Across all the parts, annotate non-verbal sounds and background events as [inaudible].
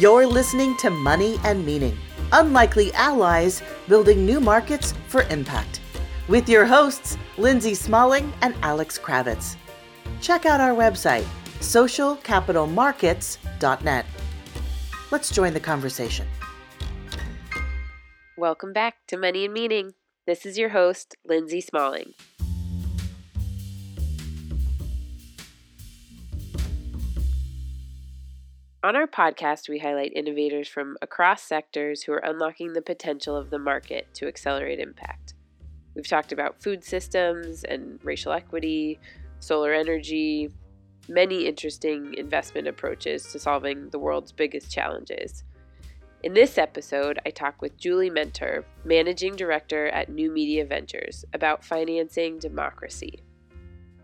You're listening to Money and Meaning Unlikely Allies Building New Markets for Impact with your hosts, Lindsay Smalling and Alex Kravitz. Check out our website, socialcapitalmarkets.net. Let's join the conversation. Welcome back to Money and Meaning. This is your host, Lindsay Smalling. On our podcast, we highlight innovators from across sectors who are unlocking the potential of the market to accelerate impact. We've talked about food systems and racial equity, solar energy, many interesting investment approaches to solving the world's biggest challenges. In this episode, I talk with Julie Menter, Managing Director at New Media Ventures, about financing democracy.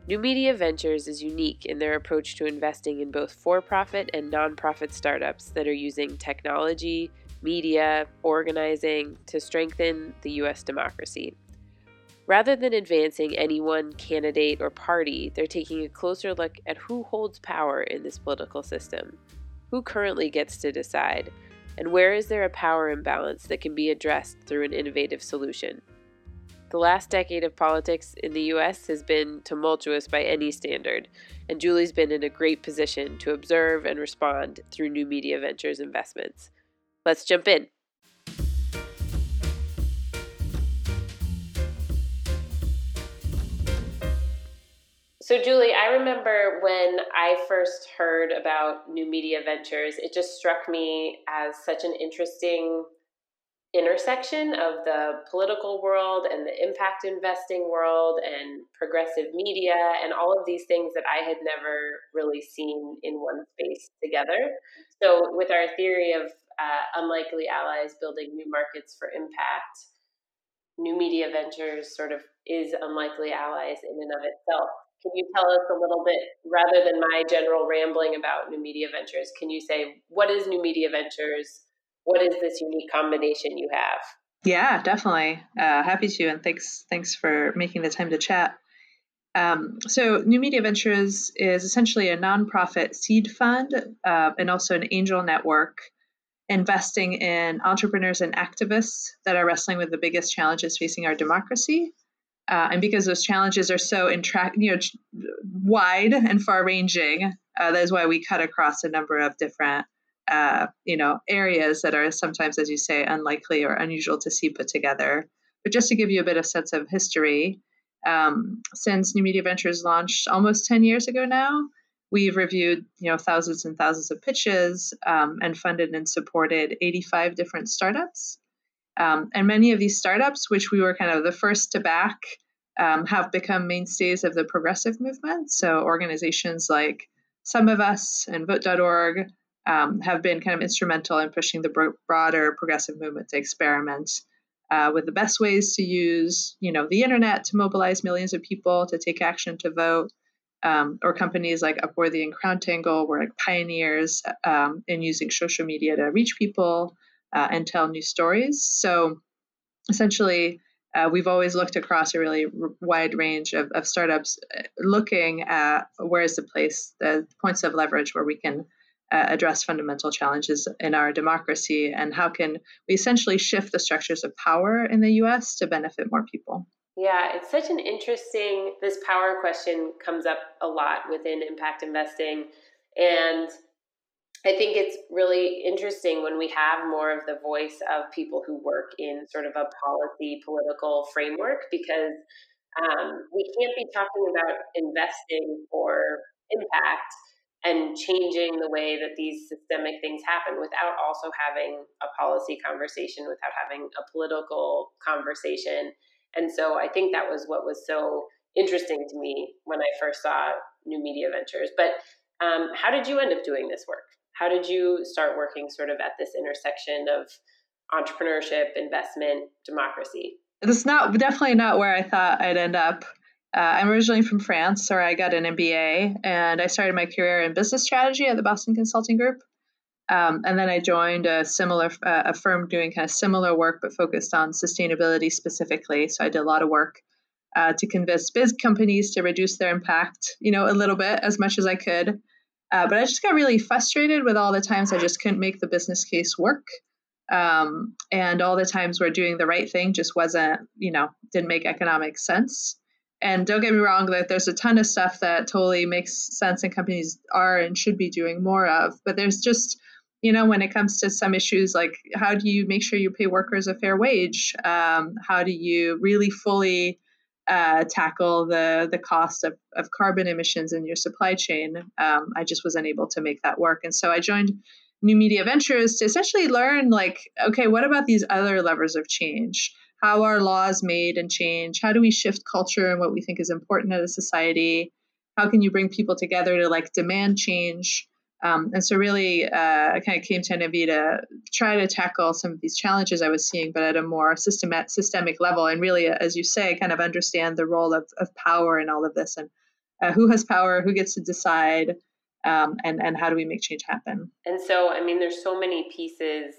New Media Ventures is unique in their approach to investing in both for profit and nonprofit startups that are using technology, media, organizing to strengthen the U.S. democracy. Rather than advancing any one candidate or party, they're taking a closer look at who holds power in this political system, who currently gets to decide, and where is there a power imbalance that can be addressed through an innovative solution. The last decade of politics in the US has been tumultuous by any standard, and Julie's been in a great position to observe and respond through New Media Ventures investments. Let's jump in. So, Julie, I remember when I first heard about New Media Ventures, it just struck me as such an interesting intersection of the political world and the impact investing world and progressive media and all of these things that I had never really seen in one space together. So, with our theory of uh, unlikely allies building new markets for impact, new media ventures sort of is unlikely allies in and of itself. Can you tell us a little bit, rather than my general rambling about new media ventures, can you say what is new media ventures? What is this unique combination you have? Yeah, definitely. Uh, happy to, and thanks thanks for making the time to chat. Um, so, New Media Ventures is essentially a nonprofit seed fund uh, and also an angel network investing in entrepreneurs and activists that are wrestling with the biggest challenges facing our democracy. Uh, and because those challenges are so intra- you know, wide and far-ranging, uh, that is why we cut across a number of different uh, you know areas that are sometimes, as you say, unlikely or unusual to see put together. But just to give you a bit of sense of history, um, since New Media Ventures launched almost 10 years ago now, we've reviewed you know thousands and thousands of pitches um, and funded and supported 85 different startups. Um, and many of these startups, which we were kind of the first to back, um, have become mainstays of the progressive movement. So organizations like SumOfUs and Vote.org um, have been kind of instrumental in pushing the bro- broader progressive movement to experiment uh, with the best ways to use, you know, the internet to mobilize millions of people to take action to vote. Um, or companies like Upworthy and CrowdTangle were like pioneers um, in using social media to reach people uh, and tell new stories. So essentially, uh, we've always looked across a really r- wide range of, of startups, uh, looking at where is the place, the points of leverage where we can uh, address fundamental challenges in our democracy and how can we essentially shift the structures of power in the US to benefit more people? Yeah, it's such an interesting this power question comes up a lot within impact investing and I think it's really interesting when we have more of the voice of people who work in sort of a policy political framework because um, we can't be talking about investing for impact and changing the way that these systemic things happen without also having a policy conversation, without having a political conversation. And so I think that was what was so interesting to me when I first saw New Media Ventures. But um, how did you end up doing this work? How did you start working sort of at this intersection of entrepreneurship, investment, democracy? It's not definitely not where I thought I'd end up. Uh, I'm originally from France, where I got an MBA, and I started my career in business strategy at the Boston Consulting Group. Um, and then I joined a similar uh, a firm doing kind of similar work, but focused on sustainability specifically. So I did a lot of work uh, to convince big companies to reduce their impact, you know, a little bit as much as I could. Uh, but I just got really frustrated with all the times I just couldn't make the business case work. Um, and all the times where doing the right thing just wasn't, you know, didn't make economic sense. And don't get me wrong, that there's a ton of stuff that totally makes sense and companies are and should be doing more of. But there's just, you know, when it comes to some issues like how do you make sure you pay workers a fair wage? Um, how do you really fully uh, tackle the the cost of, of carbon emissions in your supply chain? Um, I just was unable to make that work, and so I joined New Media Ventures to essentially learn like, okay, what about these other levers of change? How are laws made and change? How do we shift culture and what we think is important as a society? How can you bring people together to like demand change? Um, and so, really, uh, I kind of came to NMV to try to tackle some of these challenges I was seeing, but at a more systemic, systemic level. And really, as you say, kind of understand the role of, of power in all of this and uh, who has power, who gets to decide, um, and and how do we make change happen. And so, I mean, there's so many pieces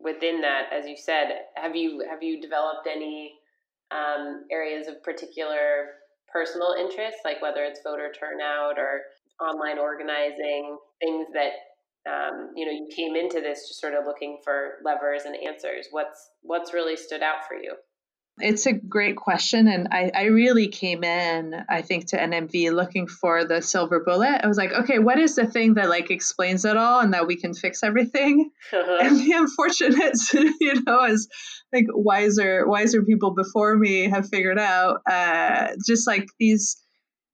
within that, as you said. Have you have you developed any um, areas of particular personal interest, like whether it's voter turnout or online organizing, things that um, you know you came into this just sort of looking for levers and answers. What's what's really stood out for you? It's a great question. And I, I really came in, I think, to NMV looking for the silver bullet. I was like, okay, what is the thing that like explains it all and that we can fix everything? Uh-huh. And the unfortunate, [laughs] you know, as like wiser, wiser people before me have figured out, uh, just like these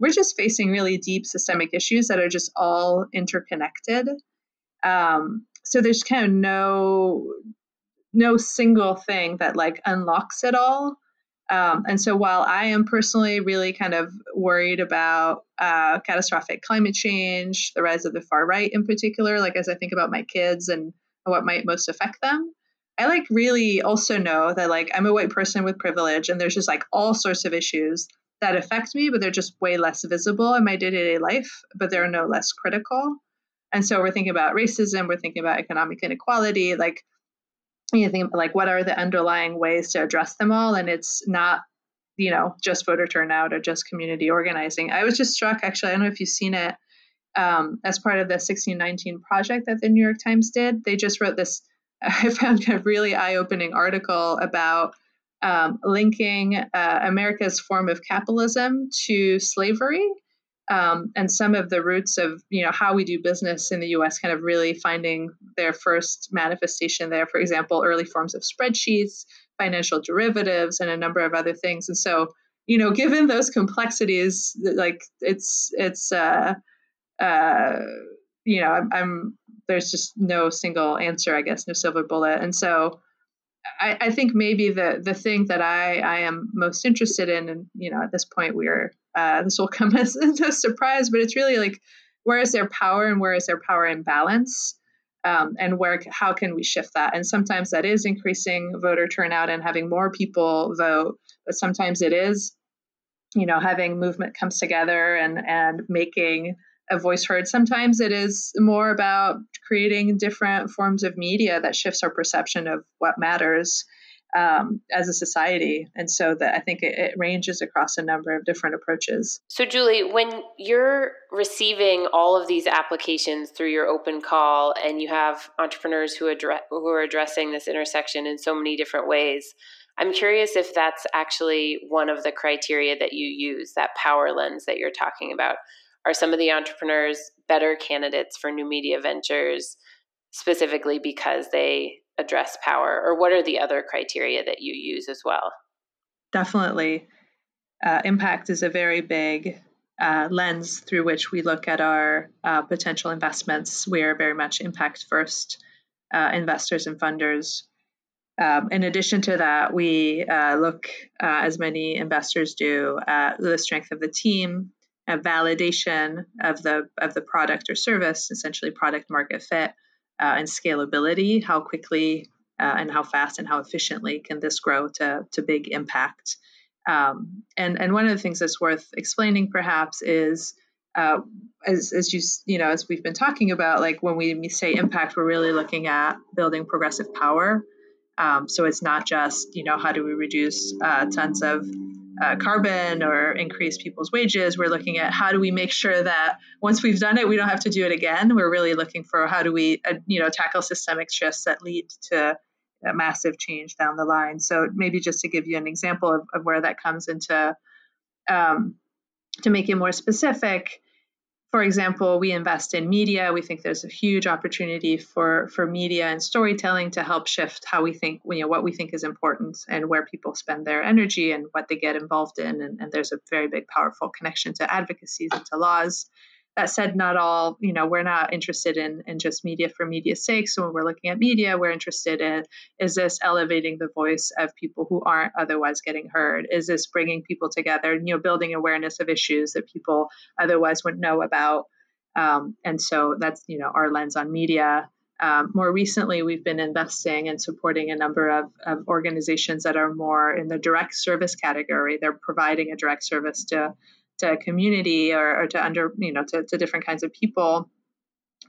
we're just facing really deep systemic issues that are just all interconnected. Um, so there's kind of no no single thing that like unlocks it all. Um, and so while I am personally really kind of worried about uh, catastrophic climate change, the rise of the far right in particular, like as I think about my kids and what might most affect them, I like really also know that like I'm a white person with privilege and there's just like all sorts of issues that affect me, but they're just way less visible in my day to day life, but they're no less critical. And so we're thinking about racism, we're thinking about economic inequality, like you think like what are the underlying ways to address them all? And it's not, you know, just voter turnout or just community organizing. I was just struck actually, I don't know if you've seen it, um, as part of the 1619 project that the New York Times did. They just wrote this, [laughs] I found a really eye opening article about um, linking uh, America's form of capitalism to slavery. Um, and some of the roots of you know how we do business in the U.S. kind of really finding their first manifestation there. For example, early forms of spreadsheets, financial derivatives, and a number of other things. And so, you know, given those complexities, like it's it's uh, uh, you know, I'm, I'm there's just no single answer, I guess, no silver bullet. And so, I, I, think maybe the the thing that I, I am most interested in, and you know, at this point, we're uh, this will [laughs] come as a surprise, but it's really like where is their power and where is their power imbalance, um, and where how can we shift that? And sometimes that is increasing voter turnout and having more people vote, but sometimes it is, you know, having movement comes together and and making a voice heard. Sometimes it is more about creating different forms of media that shifts our perception of what matters um, as a society. And so that I think it, it, ranges across a number of different approaches. So, Julie, when you're receiving all of these applications through your open call, and you have entrepreneurs who who are addressing this intersection in so many different ways. I'm curious if that's actually one of the criteria that you use, that power lens that you're talking about. Are some of the entrepreneurs better candidates for new media ventures specifically because they address power? Or what are the other criteria that you use as well? Definitely. Uh, impact is a very big uh, lens through which we look at our uh, potential investments. We are very much impact first uh, investors and funders. Um, in addition to that, we uh, look, uh, as many investors do, at the strength of the team, a validation of the of the product or service, essentially product market fit uh, and scalability. How quickly uh, and how fast and how efficiently can this grow to to big impact? Um, and and one of the things that's worth explaining perhaps is uh, as as you you know as we've been talking about, like when we say impact, we're really looking at building progressive power. Um, so it's not just you know how do we reduce uh, tons of uh, carbon or increase people's wages. We're looking at how do we make sure that once we've done it, we don't have to do it again. We're really looking for how do we, uh, you know, tackle systemic shifts that lead to a massive change down the line. So maybe just to give you an example of, of where that comes into, um, to make it more specific, for example, we invest in media. We think there's a huge opportunity for for media and storytelling to help shift how we think, you know, what we think is important and where people spend their energy and what they get involved in. And, and there's a very big, powerful connection to advocacies and to laws that said, not all, you know, we're not interested in, in just media for media's sake. So when we're looking at media, we're interested in is this elevating the voice of people who aren't otherwise getting heard? Is this bringing people together, you know, building awareness of issues that people otherwise wouldn't know about? Um, and so that's, you know, our lens on media. Um, more recently, we've been investing and supporting a number of, of organizations that are more in the direct service category. They're providing a direct service to to community or, or to under you know to, to different kinds of people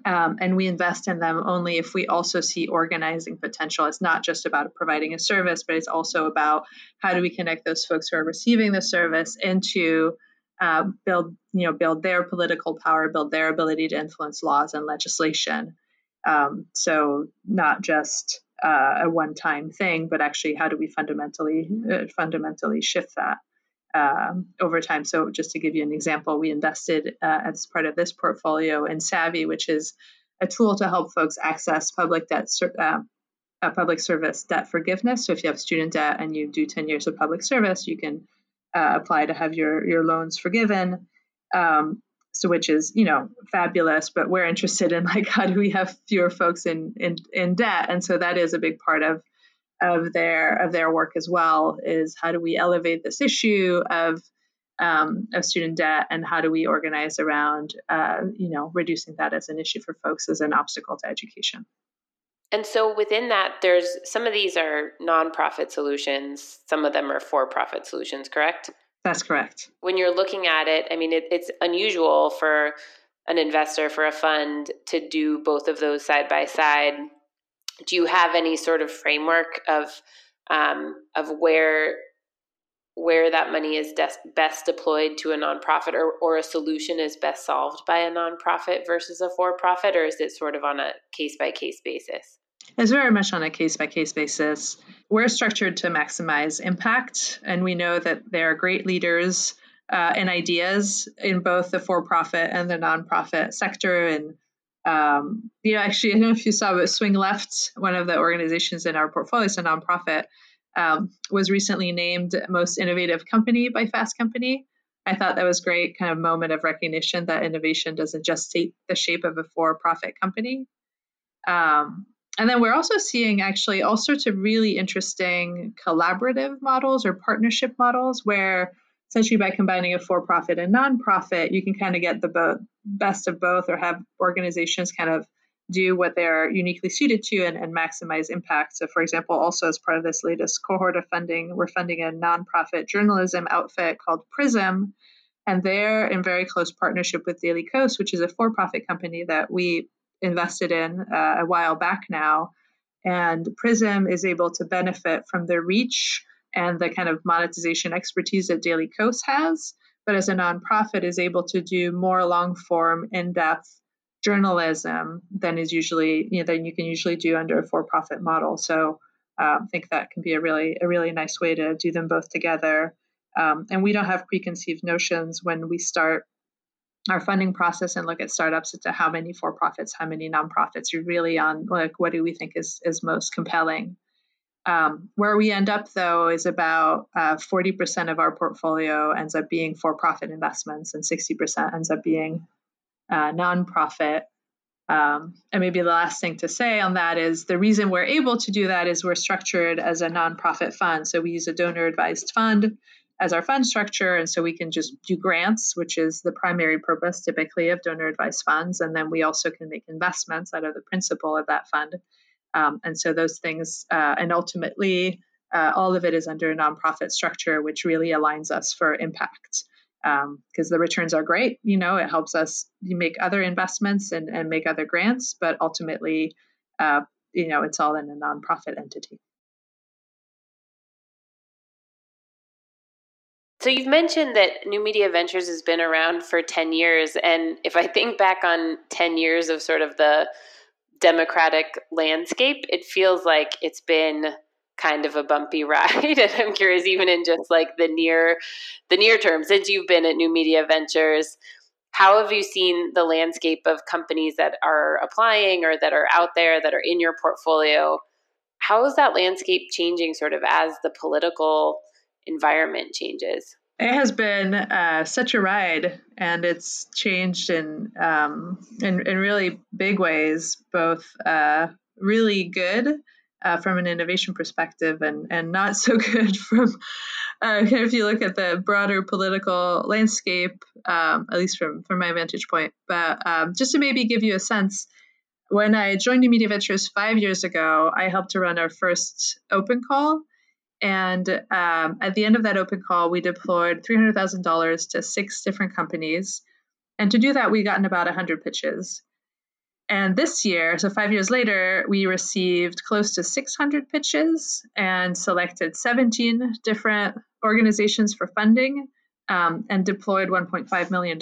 um, and we invest in them only if we also see organizing potential. It's not just about providing a service, but it's also about how do we connect those folks who are receiving the service into uh, build, you know, build their political power, build their ability to influence laws and legislation. Um, so not just uh, a one-time thing, but actually, how do we fundamentally uh, fundamentally shift that? Um, over time. So, just to give you an example, we invested uh, as part of this portfolio in Savvy, which is a tool to help folks access public debt, uh, public service debt forgiveness. So, if you have student debt and you do 10 years of public service, you can uh, apply to have your your loans forgiven. Um, so, which is you know fabulous, but we're interested in like how do we have fewer folks in in in debt, and so that is a big part of of their of their work as well is how do we elevate this issue of um, of student debt and how do we organize around uh, you know reducing that as an issue for folks as an obstacle to education. And so within that there's some of these are nonprofit solutions some of them are for-profit solutions correct? That's correct. When you're looking at it i mean it, it's unusual for an investor for a fund to do both of those side by side do you have any sort of framework of um, of where where that money is des- best deployed to a nonprofit or, or a solution is best solved by a nonprofit versus a for profit, or is it sort of on a case by case basis? It's very much on a case by case basis. We're structured to maximize impact, and we know that there are great leaders uh, and ideas in both the for profit and the nonprofit sector. And um, you know, actually, I don't know if you saw, but Swing Left, one of the organizations in our portfolio, is a nonprofit, um, was recently named most innovative company by Fast Company. I thought that was great kind of moment of recognition that innovation doesn't just take the shape of a for-profit company. Um, and then we're also seeing actually all sorts of really interesting collaborative models or partnership models where essentially by combining a for-profit and nonprofit, you can kind of get the bo- best of both or have organizations kind of do what they're uniquely suited to and, and, maximize impact. So, for example, also as part of this latest cohort of funding, we're funding a nonprofit journalism outfit called Prism. And they're in very close partnership with Daily Kos, which is a for profit company that we invested in uh, a while back now. And Prism is able to benefit from the reach and the kind of monetization expertise that Daily Kos has, but as a nonprofit is able to do more long form, in depth journalism than is usually you know than you can usually do under a for profit model. So um, I think that can be a really a really nice way to do them both together. Um, and we don't have preconceived notions when we start our funding process and look at startups as to how many for profits, how many nonprofits. You're really on like what do we think is is most compelling. Um, where we end up, though, is about uh, 40% of our portfolio ends up being for profit investments and 60% ends up being uh, nonprofit. Um, and maybe the last thing to say on that is the reason we're able to do that is we're structured as a nonprofit fund. So we use a donor advised fund as our fund structure. And so we can just do grants, which is the primary purpose typically of donor advised funds. And then we also can make investments out of the principal of that fund. Um, and so those things, uh, and ultimately, uh, all of it is under a nonprofit structure, which really aligns us for impact because um, the returns are great. You know, it helps us make other investments and, and make other grants, but ultimately, uh, you know, it's all in a nonprofit entity. So you've mentioned that New Media Ventures has been around for 10 years. And if I think back on 10 years of sort of the democratic landscape, it feels like it's been kind of a bumpy [laughs] ride. and I'm curious, even in just like the near the near term, since you've been at New Media Ventures, how have you seen the landscape of companies that are applying or that are out there that are in your portfolio? How is that landscape changing sort of as the political environment changes? It has been uh, such a ride, and it's changed in um, in, in really big ways, both uh, really good uh, from an innovation perspective, and and not so [laughs] good from uh, if you look at the broader political landscape, um, at least from from my vantage point. But um, just to maybe give you a sense, when I joined New Media Ventures five years ago, I helped to run our first open call and um, at the end of that open call, we deployed $300,000 to six different companies. And to do that, we gotten about 100 pitches. And this year, so five years later, we received close to 600 pitches and selected 17 different organizations for funding um, and deployed $1.5 million.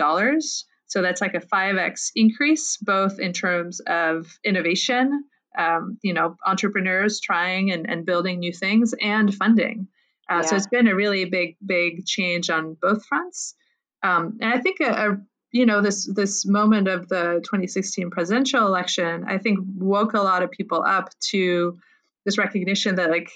So that's like a 5x increase, both in terms of innovation um, you know, entrepreneurs trying and, and building new things and funding. Uh, yeah. So it's been a really big, big change on both fronts. Um, and I think a, a, you know this this moment of the 2016 presidential election, I think woke a lot of people up to this recognition that like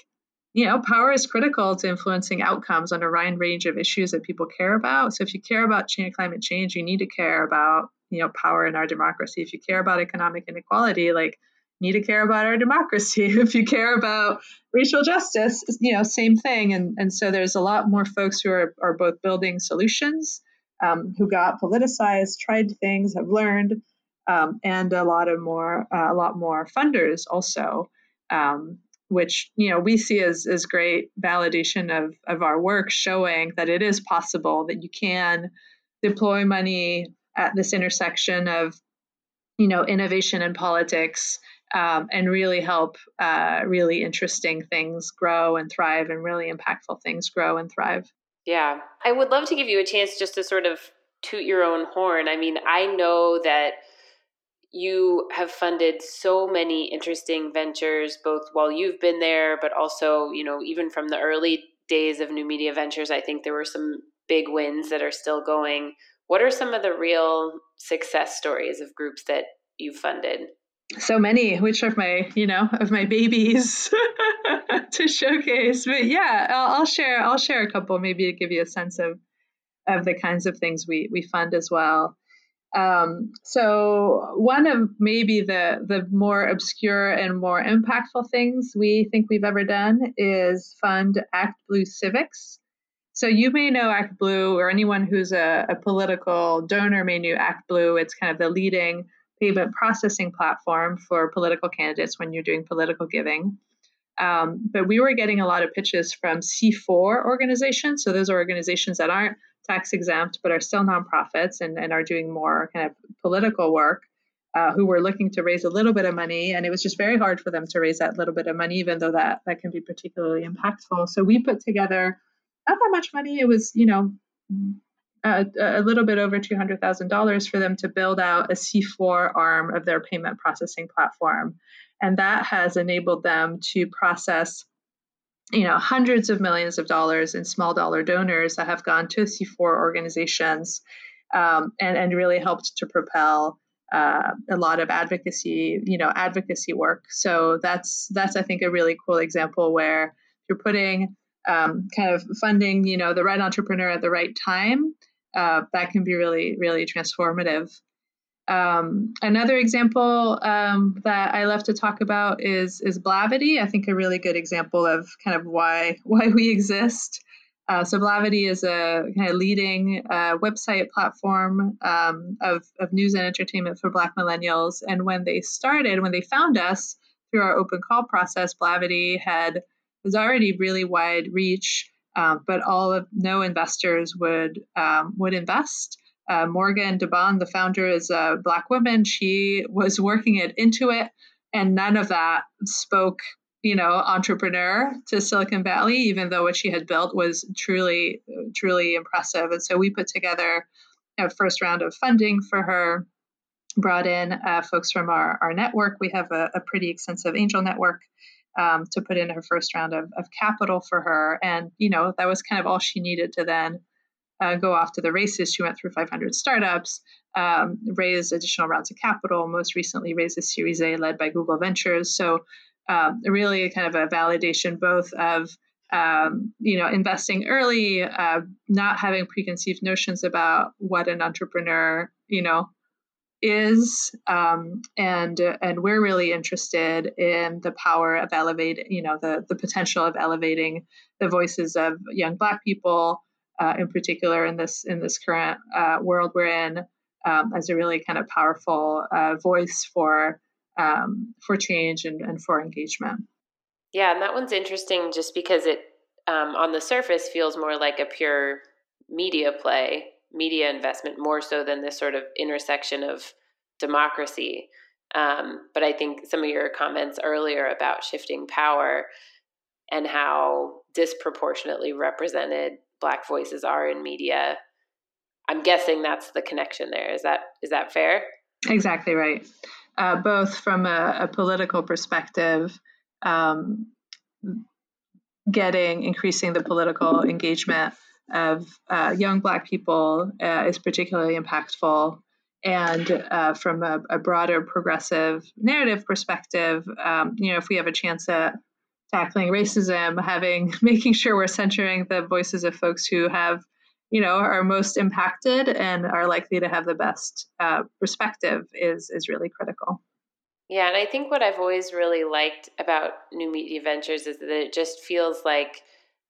you know power is critical to influencing outcomes on a wide range of issues that people care about. So if you care about change, climate change, you need to care about you know power in our democracy. If you care about economic inequality, like need to care about our democracy. [laughs] if you care about racial justice, you know, same thing. And, and so there's a lot more folks who are, are both building solutions, um, who got politicized, tried things, have learned, um, and a lot of more, uh, a lot more funders also, um, which you know we see as as great validation of of our work, showing that it is possible that you can deploy money at this intersection of you know innovation and politics um, and really help uh, really interesting things grow and thrive and really impactful things grow and thrive. Yeah. I would love to give you a chance just to sort of toot your own horn. I mean, I know that you have funded so many interesting ventures both while you've been there but also you know even from the early days of new media ventures i think there were some big wins that are still going what are some of the real success stories of groups that you've funded so many which of my you know of my babies [laughs] to showcase. But yeah I'll, I'll, share i'll share a couple maybe to give you a sense of of the kinds of things we we fund as well. Um, so one of maybe the the more obscure and more impactful things we think we've ever done is fund ActBlue civics. So you may know ActBlue or anyone who's a, a political donor may know ActBlue. It's kind of the leading payment processing platform for political candidates when you're doing political giving. Um, but we were getting a lot of pitches from C4 organizations. So those are organizations that aren't tax exempt but are still nonprofits and, and are doing more kind of political work. Uh, who were looking to raise a little bit of money, and it was just very hard for them to raise that little bit of money, even though that that can be particularly impactful. So we put together not that much money. It was, you know, a, a little bit over $200,000 for them to build out a C4 arm of their payment processing platform. And that has enabled them to process you know hundreds of millions of dollars in small dollar donors that have gone to C4 organizations um, and, and really helped to propel uh, a lot of advocacy, you know, advocacy work. So that's that's I think a really cool example where you're putting um, kind of funding, you know, the right entrepreneur at the right time uh, that can be really, really transformative. Um, another example um, that I love to talk about is is Blavity. I think a really good example of kind of why [laughs] why we exist. Uh, so Blavity is a kind of leading uh, website platform um, of, of news and entertainment for Black millennials. And when they started, when they found us through our open call process, Blavity had was already really wide reach um, but all of no investors would um, would invest. Uh, Morgan DeBaun, the founder, is a black woman. She was working it into it, and none of that spoke you know, entrepreneur to Silicon Valley, even though what she had built was truly, truly impressive. And so we put together a first round of funding for her, brought in uh, folks from our, our network. We have a, a pretty extensive angel network um, to put in her first round of, of capital for her. And, you know, that was kind of all she needed to then uh, go off to the races. She went through 500 startups, um, raised additional rounds of capital, most recently raised a Series A led by Google Ventures. So um, really kind of a validation both of um, you know investing early, uh, not having preconceived notions about what an entrepreneur you know is um, and and we're really interested in the power of elevating you know the the potential of elevating the voices of young black people uh, in particular in this in this current uh, world we're in um, as a really kind of powerful uh, voice for um, for change and, and for engagement. Yeah, and that one's interesting just because it um, on the surface feels more like a pure media play, media investment, more so than this sort of intersection of democracy. Um, but I think some of your comments earlier about shifting power and how disproportionately represented Black voices are in media. I'm guessing that's the connection there. Is that is that fair? Exactly right uh, both from a, a political perspective, um, getting increasing the political engagement of uh, young Black people uh, is particularly impactful. And uh, from a, a, broader progressive narrative perspective, um, you know, if we have a chance at tackling racism, having [laughs] making sure we're centering the voices of folks who have you know are most impacted and are likely to have the best uh, perspective is is really critical yeah and i think what i've always really liked about new media ventures is that it just feels like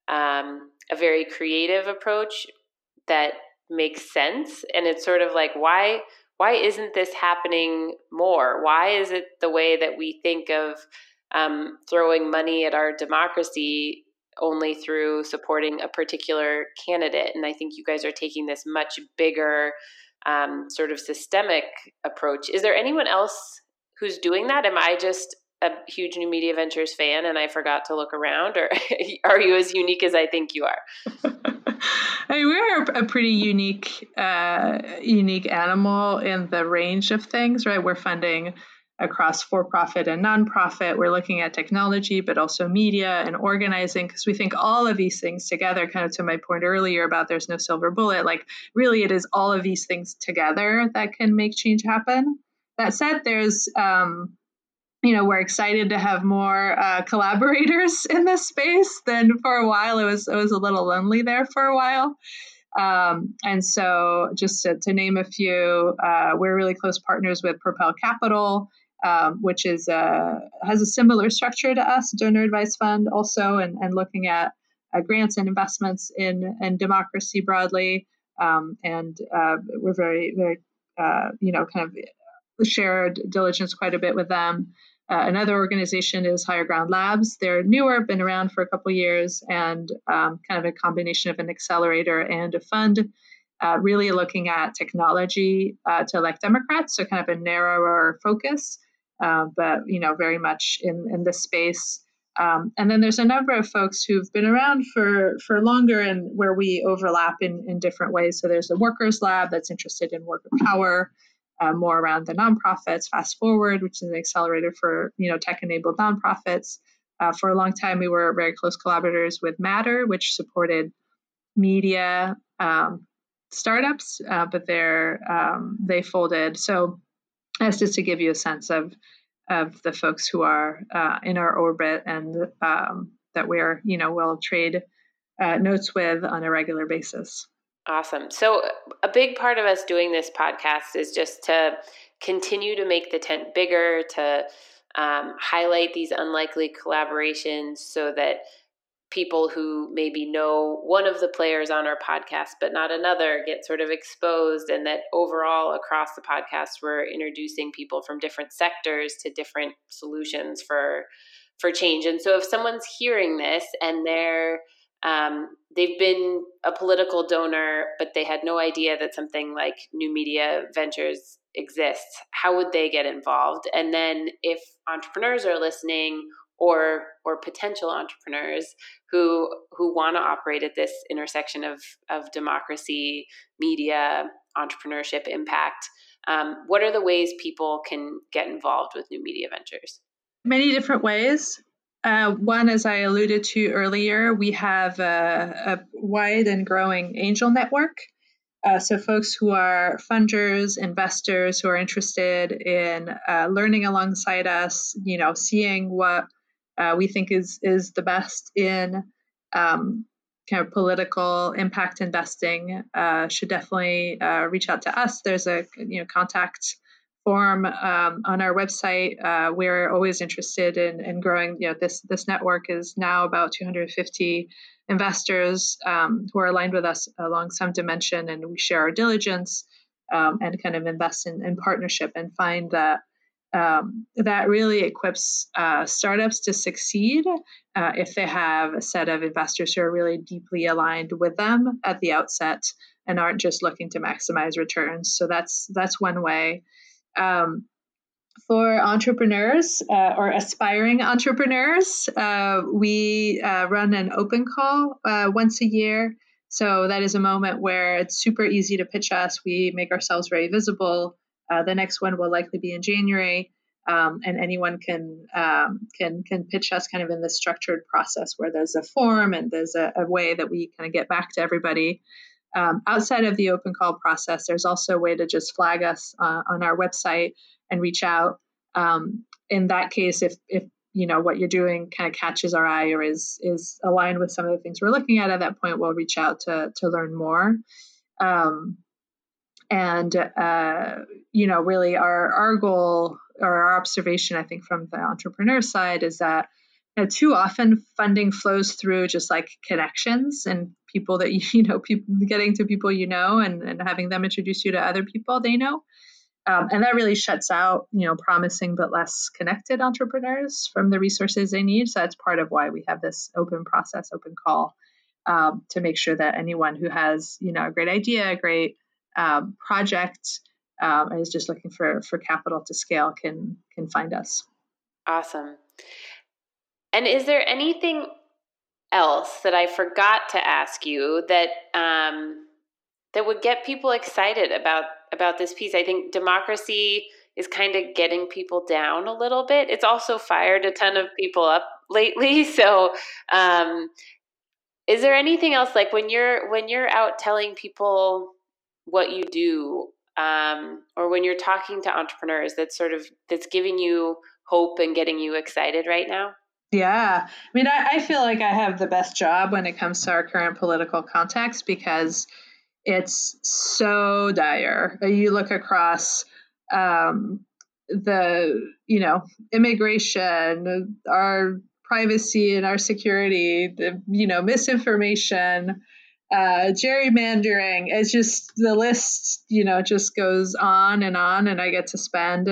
um, a very creative approach that makes sense and it's sort of like why why isn't this happening more why is it the way that we think of um, throwing money at our democracy only through supporting a particular candidate. And I think you guys are taking this much bigger um, sort of systemic approach. Is there anyone else who's doing that? Am I just a huge new media ventures fan and I forgot to look around, or [laughs] are you as unique as I think you are? [laughs] I mean, we're a pretty unique, uh, unique animal in the range of things, right? We're funding across for profit and nonprofit. We're looking at technology, but also media and organizing, because we think all of these things together, kind of to my point earlier about there's no silver bullet, like really it is all of these things together that can make change happen. That said, there's, um, you know, we're excited to have more uh, collaborators [laughs] in this space than for a while. It was it was a little lonely there for a while. Um, and so, just to, to name a few, uh, we're really close partners with Propel Capital, um, which is uh, has a similar structure to us, donor advice fund, also, and, and looking at uh, grants and investments in and democracy broadly. Um, and uh, we're very, very, you know, kind of shared diligence quite a bit with them. Uh, another organization is Higher Ground Labs. They're newer, been around for a couple years, and um, kind of a combination of an accelerator and a fund uh, really looking at technology uh, to elect Democrats, so kind of a narrower focus. Uh, but you know, very much in in this space. Um, and then there's a number of folks who've been around for for longer and where we overlap in in different ways. So there's a workers lab that's interested in worker power, uh, more around the nonprofits. Fast Forward, which is an accelerator for you know tech enabled nonprofits. Uh, for a long time, we were very close collaborators with Matter, which supported media um, startups, uh, but they're um, they folded. So that's just to give you a sense of of the folks who are uh, in our orbit and um, that we're you know will trade uh, notes with on a regular basis. Awesome. So a big part of us doing this podcast is just to continue to make the tent bigger, to um, highlight these unlikely collaborations, so that people who maybe know one of the players on our podcast but not another get sort of exposed and that overall across the podcast we're introducing people from different sectors to different solutions for for change and so if someone's hearing this and they're um, they've been a political donor but they had no idea that something like new media ventures exists how would they get involved and then if entrepreneurs are listening or or potential entrepreneurs who who want to operate at this intersection of of democracy, media, entrepreneurship, impact. Um, what are the ways people can get involved with new media ventures? Many different ways. Uh, one, as I alluded to earlier, we have a, a wide and growing angel network. Uh, so, folks who are funders, investors who are interested in uh, learning alongside us, you know, seeing what uh, we think is is the best in um, kind of political impact investing, uh, should definitely uh, reach out to us. There's a you know contact form um, on our website. Uh, we're always interested in, in growing. You know, this this network is now about 250 investors um, who are aligned with us along some dimension, and we share our diligence um, and kind of invest in, in partnership and find that. Um, that really equips uh, startups to succeed uh, if they have a set of investors who are really deeply aligned with them at the outset and aren't just looking to maximize returns. So that's that's one way. Um, for entrepreneurs uh, or aspiring entrepreneurs, uh, we uh, run an open call uh, once a year. So that is a moment where it's super easy to pitch us. We make ourselves very visible. Uh, the next one will likely be in January, um, and anyone can um, can can pitch us kind of in this structured process where there's a form and there's a, a way that we kind of get back to everybody. Um, outside of the open call process, there's also a way to just flag us uh, on our website and reach out. Um, in that case, if if you know what you're doing kind of catches our eye or is is aligned with some of the things we're looking at at that point, we'll reach out to to learn more. Um, and uh, you know, really, our our goal or our observation, I think, from the entrepreneur side, is that you know, too often funding flows through just like connections and people that [laughs] you know people getting to people you know and, and having them introduce you to other people they know. Um, and that really shuts out you know promising but less connected entrepreneurs from the resources they need. So that's part of why we have this open process open call um, to make sure that anyone who has you know a great idea a great um, project um, and is just looking for for capital to scale can can find us. Awesome. And is there anything else that I forgot to ask you that um, that would get people excited about about this piece? I think democracy is kind of getting people down a little bit. It's also fired a ton of people up [laughs] lately. So, um, is there anything else like when you're when you're out telling people what you do, um, or when you're talking to entrepreneurs, that's sort of that's giving you hope and getting you excited right now? Yeah. I mean, I, I, feel like I have the best job when it comes to our current political context because it's so dire. You look across um, the, you know, immigration, our privacy and our security, the, you know, misinformation, uh, gerrymandering. It's just the list, you know, just goes on and on. And I get to spend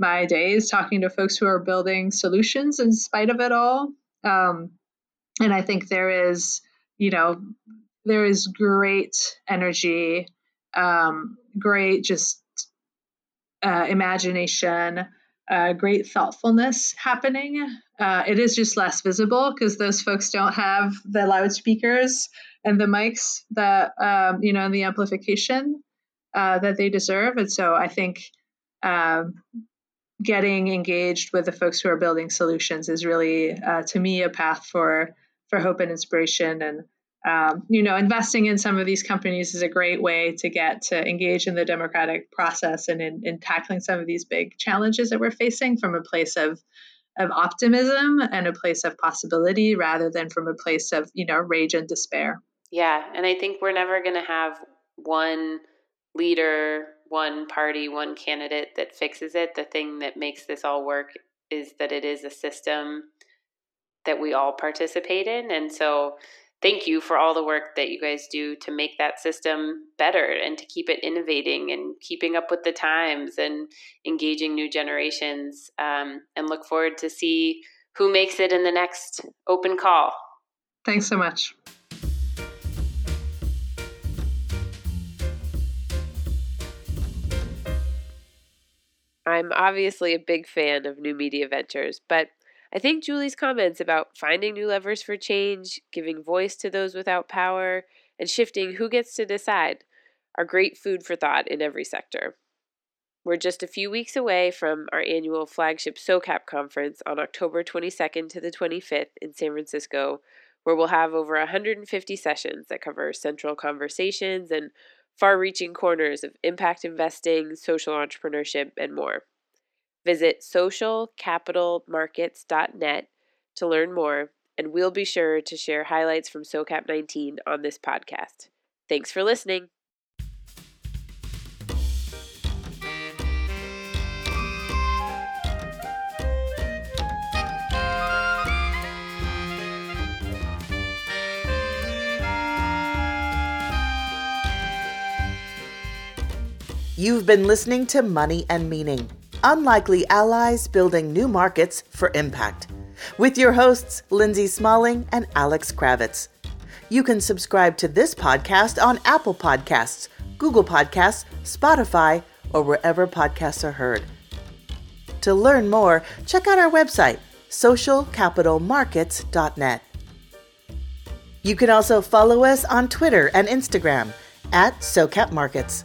my days talking to folks who are building solutions in spite of it all. Um, and I think there is, you know, there is great energy, um, great just uh, imagination, uh, great thoughtfulness happening. Uh, it is just less visible because those folks don't have the loudspeakers and the mics that um, you know and the amplification uh, that they deserve. And so I think um, getting engaged with the folks who are building solutions is really, uh, to me, a path for for hope and inspiration. And um, you know, investing in some of these companies is a great way to get to engage in the democratic process and in, in tackling some of these big challenges that we're facing from a place of of optimism and a place of possibility rather than from a place of you know rage and despair. Yeah, and I think we're never going to have one leader one party, one candidate that fixes it. The thing that makes this all work is that it is a system that we all participate in. And so, thank you for all the work that you guys do to make that system better and to keep it innovating and keeping up with the times and engaging new generations. Um, and look forward to see who makes it in the next open call. Thanks so much. I'm obviously a big fan of new media ventures, but I think Julie's comments about finding new levers for change, giving voice to those without power, and shifting who gets to decide are great food for thought in every sector. We're just a few weeks away from our annual flagship SOCAP conference on October 22nd to the 25th in San Francisco, where we'll have over 150 sessions that cover central conversations and far reaching corners of impact investing, social entrepreneurship, and more. Visit socialcapitalmarkets.net to learn more, and we'll be sure to share highlights from SOCAP 19 on this podcast. Thanks for listening. You've been listening to Money and Meaning Unlikely Allies Building New Markets for Impact with your hosts, Lindsay Smalling and Alex Kravitz. You can subscribe to this podcast on Apple Podcasts, Google Podcasts, Spotify, or wherever podcasts are heard. To learn more, check out our website, socialcapitalmarkets.net. You can also follow us on Twitter and Instagram at SoCapMarkets.